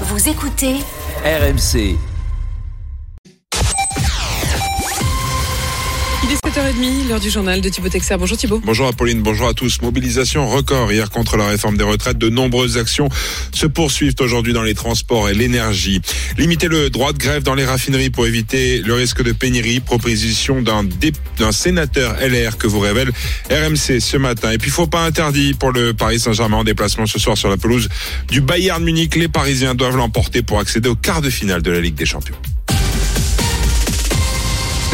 Vous écoutez RMC. Il est 7h30, l'heure du journal de Thibaut Texer. Bonjour Thibaut. Bonjour Apolline, bonjour à tous. Mobilisation record hier contre la réforme des retraites. De nombreuses actions se poursuivent aujourd'hui dans les transports et l'énergie. Limiter le droit de grève dans les raffineries pour éviter le risque de pénurie. Proposition d'un sénateur LR que vous révèle RMC ce matin. Et puis faut pas interdit pour le Paris Saint-Germain en déplacement ce soir sur la pelouse du Bayern Munich. Les Parisiens doivent l'emporter pour accéder au quart de finale de la Ligue des Champions.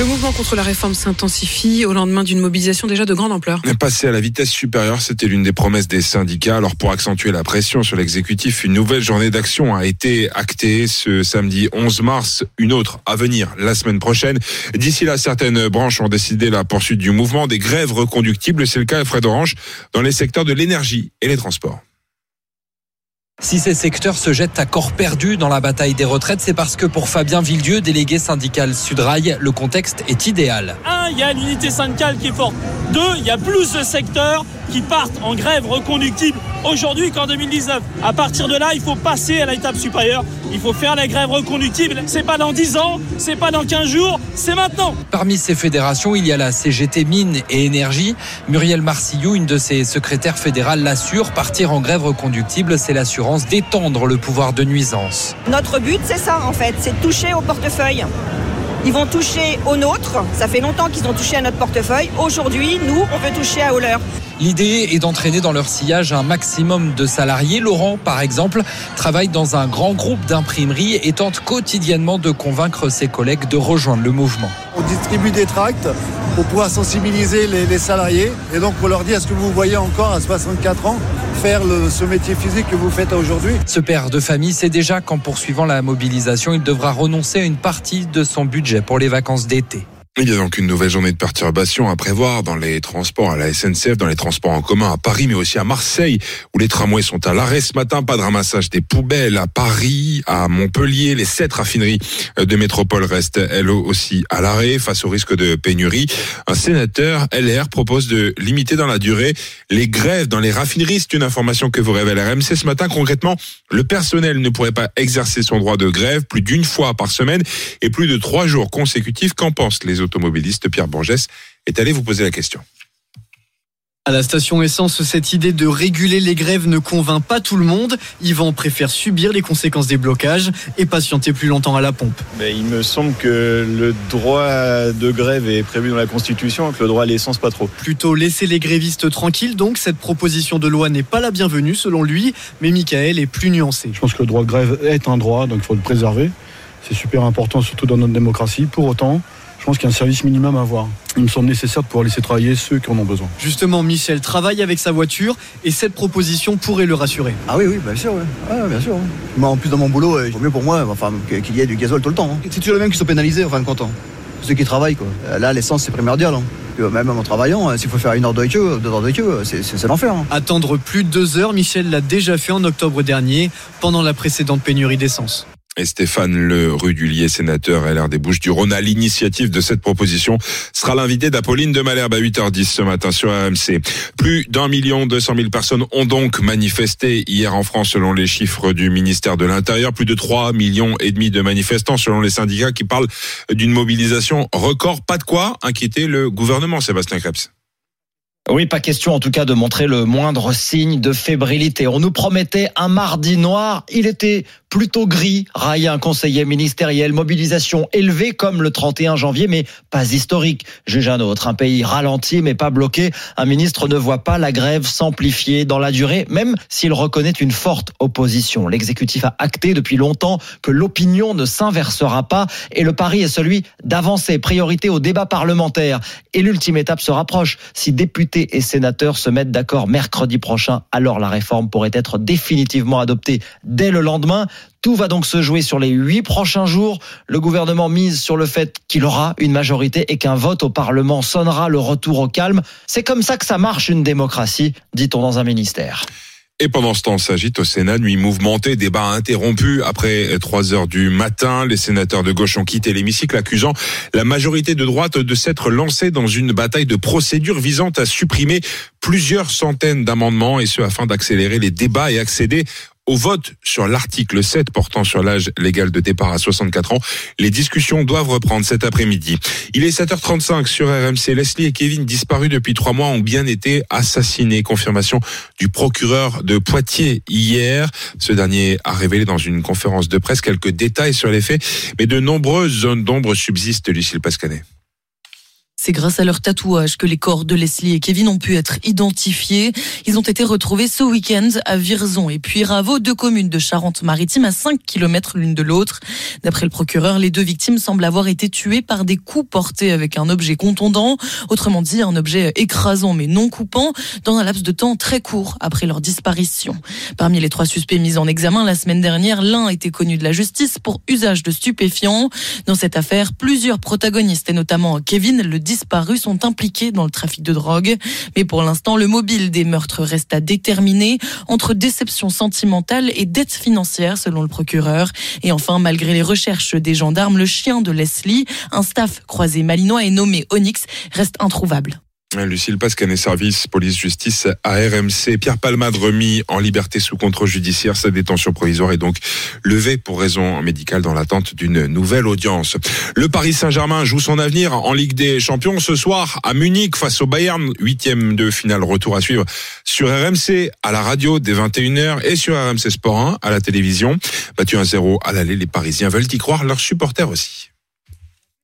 Le mouvement contre la réforme s'intensifie au lendemain d'une mobilisation déjà de grande ampleur. Passer à la vitesse supérieure, c'était l'une des promesses des syndicats. Alors pour accentuer la pression sur l'exécutif, une nouvelle journée d'action a été actée ce samedi 11 mars, une autre à venir la semaine prochaine. D'ici là, certaines branches ont décidé la poursuite du mouvement, des grèves reconductibles. C'est le cas à Fred Orange dans les secteurs de l'énergie et les transports. Si ces secteurs se jettent à corps perdu dans la bataille des retraites, c'est parce que pour Fabien Villedieu, délégué syndical Sudrail, le contexte est idéal. Un, il y a l'unité syndicale qui est forte. Deux, il y a plus de secteurs qui partent en grève reconductible aujourd'hui qu'en 2019. À partir de là, il faut passer à l'étape supérieure. Il faut faire la grève reconductible. C'est pas dans 10 ans, c'est pas dans 15 jours, c'est maintenant. Parmi ces fédérations, il y a la CGT Mine et Énergie. Muriel Marcillou, une de ses secrétaires fédérales, l'assure. Partir en grève reconductible, c'est l'assurance d'étendre le pouvoir de nuisance. Notre but, c'est ça en fait, c'est de toucher au portefeuille. Ils vont toucher au nôtre. Ça fait longtemps qu'ils ont touché à notre portefeuille. Aujourd'hui, nous, on veut toucher à au leur. L'idée est d'entraîner dans leur sillage un maximum de salariés. Laurent, par exemple, travaille dans un grand groupe d'imprimerie et tente quotidiennement de convaincre ses collègues de rejoindre le mouvement. On distribue des tracts pour pouvoir sensibiliser les, les salariés et donc pour leur dire est-ce que vous voyez encore à 64 ans faire le, ce métier physique que vous faites aujourd'hui? Ce père de famille sait déjà qu'en poursuivant la mobilisation, il devra renoncer à une partie de son budget pour les vacances d'été. Il y a donc une nouvelle journée de perturbation à prévoir dans les transports à la SNCF, dans les transports en commun à Paris, mais aussi à Marseille, où les tramways sont à l'arrêt ce matin. Pas de ramassage des poubelles à Paris, à Montpellier. Les sept raffineries de métropole restent, elles aussi, à l'arrêt face au risque de pénurie. Un sénateur LR propose de limiter dans la durée les grèves dans les raffineries. C'est une information que vous révèle RMC ce matin. Concrètement, le personnel ne pourrait pas exercer son droit de grève plus d'une fois par semaine et plus de trois jours consécutifs. Qu'en pensent les automobiliste Pierre Bourgès est allé vous poser la question. À la station essence, cette idée de réguler les grèves ne convainc pas tout le monde. Yvan préfère subir les conséquences des blocages et patienter plus longtemps à la pompe. Mais il me semble que le droit de grève est prévu dans la Constitution, que le droit à l'essence pas trop. Plutôt laisser les grévistes tranquilles, donc cette proposition de loi n'est pas la bienvenue selon lui, mais Michael est plus nuancé. Je pense que le droit de grève est un droit, donc il faut le préserver. C'est super important, surtout dans notre démocratie. Pour autant, je pense qu'il y a un service minimum à avoir. Il me semble nécessaire de pouvoir laisser travailler ceux qui en ont besoin. Justement, Michel travaille avec sa voiture et cette proposition pourrait le rassurer. Ah oui, oui, bien sûr, oui. ah, bien sûr. Moi, en plus, dans mon boulot, il vaut mieux pour moi enfin, qu'il y ait du gazole tout le temps. Hein. C'est toujours les mêmes qui sont pénalisés, en fin de compte. Hein. Ceux qui travaillent, quoi. Là, l'essence, c'est primordial. Hein. Même en travaillant, s'il faut faire une heure de queue, deux heures de queue, c'est l'enfer. Hein. Attendre plus de deux heures, Michel l'a déjà fait en octobre dernier, pendant la précédente pénurie d'essence. Stéphane Le Rudulier, sénateur LR des Bouches du Rhône, à l'initiative de cette proposition, sera l'invité d'Apolline de Malherbe à 8h10 ce matin sur AMC. Plus d'un million deux cent mille personnes ont donc manifesté hier en France selon les chiffres du ministère de l'Intérieur. Plus de 3 millions et demi de manifestants selon les syndicats qui parlent d'une mobilisation record. Pas de quoi inquiéter le gouvernement, Sébastien Krebs. Oui, pas question en tout cas de montrer le moindre signe de fébrilité. On nous promettait un mardi noir, il était plutôt gris, raillé un conseiller ministériel, mobilisation élevée comme le 31 janvier, mais pas historique. Juge un autre, un pays ralenti mais pas bloqué. Un ministre ne voit pas la grève s'amplifier dans la durée, même s'il reconnaît une forte opposition. L'exécutif a acté depuis longtemps que l'opinion ne s'inversera pas et le pari est celui d'avancer, priorité au débat parlementaire. Et l'ultime étape se rapproche. Si députés et sénateurs se mettent d'accord mercredi prochain, alors la réforme pourrait être définitivement adoptée dès le lendemain. Tout va donc se jouer sur les huit prochains jours. Le gouvernement mise sur le fait qu'il aura une majorité et qu'un vote au Parlement sonnera le retour au calme. C'est comme ça que ça marche une démocratie, dit-on dans un ministère. Et pendant ce temps, s'agite au Sénat, nuit mouvementée, débat interrompu. Après 3 heures du matin, les sénateurs de gauche ont quitté l'hémicycle, accusant la majorité de droite de s'être lancée dans une bataille de procédure visant à supprimer plusieurs centaines d'amendements, et ce afin d'accélérer les débats et accéder au vote sur l'article 7 portant sur l'âge légal de départ à 64 ans. Les discussions doivent reprendre cet après-midi. Il est 7h35 sur RMC. Leslie et Kevin, disparus depuis trois mois, ont bien été assassinés. Confirmation du procureur de Poitiers hier. Ce dernier a révélé dans une conférence de presse quelques détails sur les faits, mais de nombreuses zones d'ombre subsistent, Lucille Pascanet. C'est grâce à leur tatouage que les corps de Leslie et Kevin ont pu être identifiés. Ils ont été retrouvés ce week-end à Virzon et puis Raveau, deux communes de Charente-Maritime à 5 km l'une de l'autre. D'après le procureur, les deux victimes semblent avoir été tuées par des coups portés avec un objet contondant, autrement dit un objet écrasant mais non coupant, dans un laps de temps très court après leur disparition. Parmi les trois suspects mis en examen la semaine dernière, l'un était connu de la justice pour usage de stupéfiants. Dans cette affaire, plusieurs protagonistes et notamment Kevin, le disparus sont impliqués dans le trafic de drogue. Mais pour l'instant, le mobile des meurtres reste à déterminer entre déception sentimentale et dette financière, selon le procureur. Et enfin, malgré les recherches des gendarmes, le chien de Leslie, un staff croisé malinois et nommé Onyx, reste introuvable. Lucille Pascanet, service police-justice à RMC. Pierre Palmade remis en liberté sous contrôle judiciaire. Sa détention provisoire est donc levée pour raison médicale dans l'attente d'une nouvelle audience. Le Paris Saint-Germain joue son avenir en Ligue des Champions ce soir à Munich face au Bayern. Huitième de finale retour à suivre sur RMC à la radio dès 21h et sur RMC Sport 1 à la télévision. Battu 1-0 à l'aller, les Parisiens veulent y croire, leurs supporters aussi.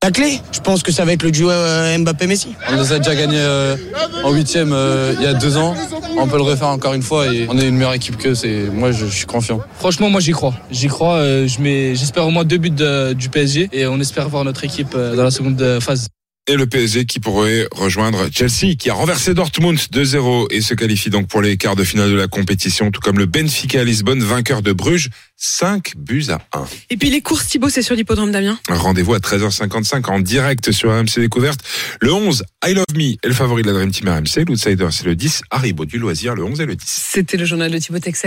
La clé, je pense que ça va être le duo euh, Mbappé-Messi. On nous a déjà gagné euh, en huitième euh, il y a deux ans. On peut le refaire encore une fois et on est une meilleure équipe que c'est. Moi, je, suis confiant. Franchement, moi, j'y crois. J'y crois. je mets, j'espère au moins deux buts du PSG et on espère voir notre équipe dans la seconde phase et le PSG qui pourrait rejoindre Chelsea qui a renversé Dortmund 2-0 et se qualifie donc pour les quarts de finale de la compétition tout comme le Benfica à Lisbonne vainqueur de Bruges 5 buts à 1. Et puis les courses Thibaut c'est sur l'hippodrome Damien. Rendez-vous à 13h55 en direct sur RMC Découverte. Le 11 I Love Me est le favori de la Dream Team RMC, l'outsider c'est le 10 Haribo du loisir le 11 et le 10. C'était le journal de Thibaut Texer.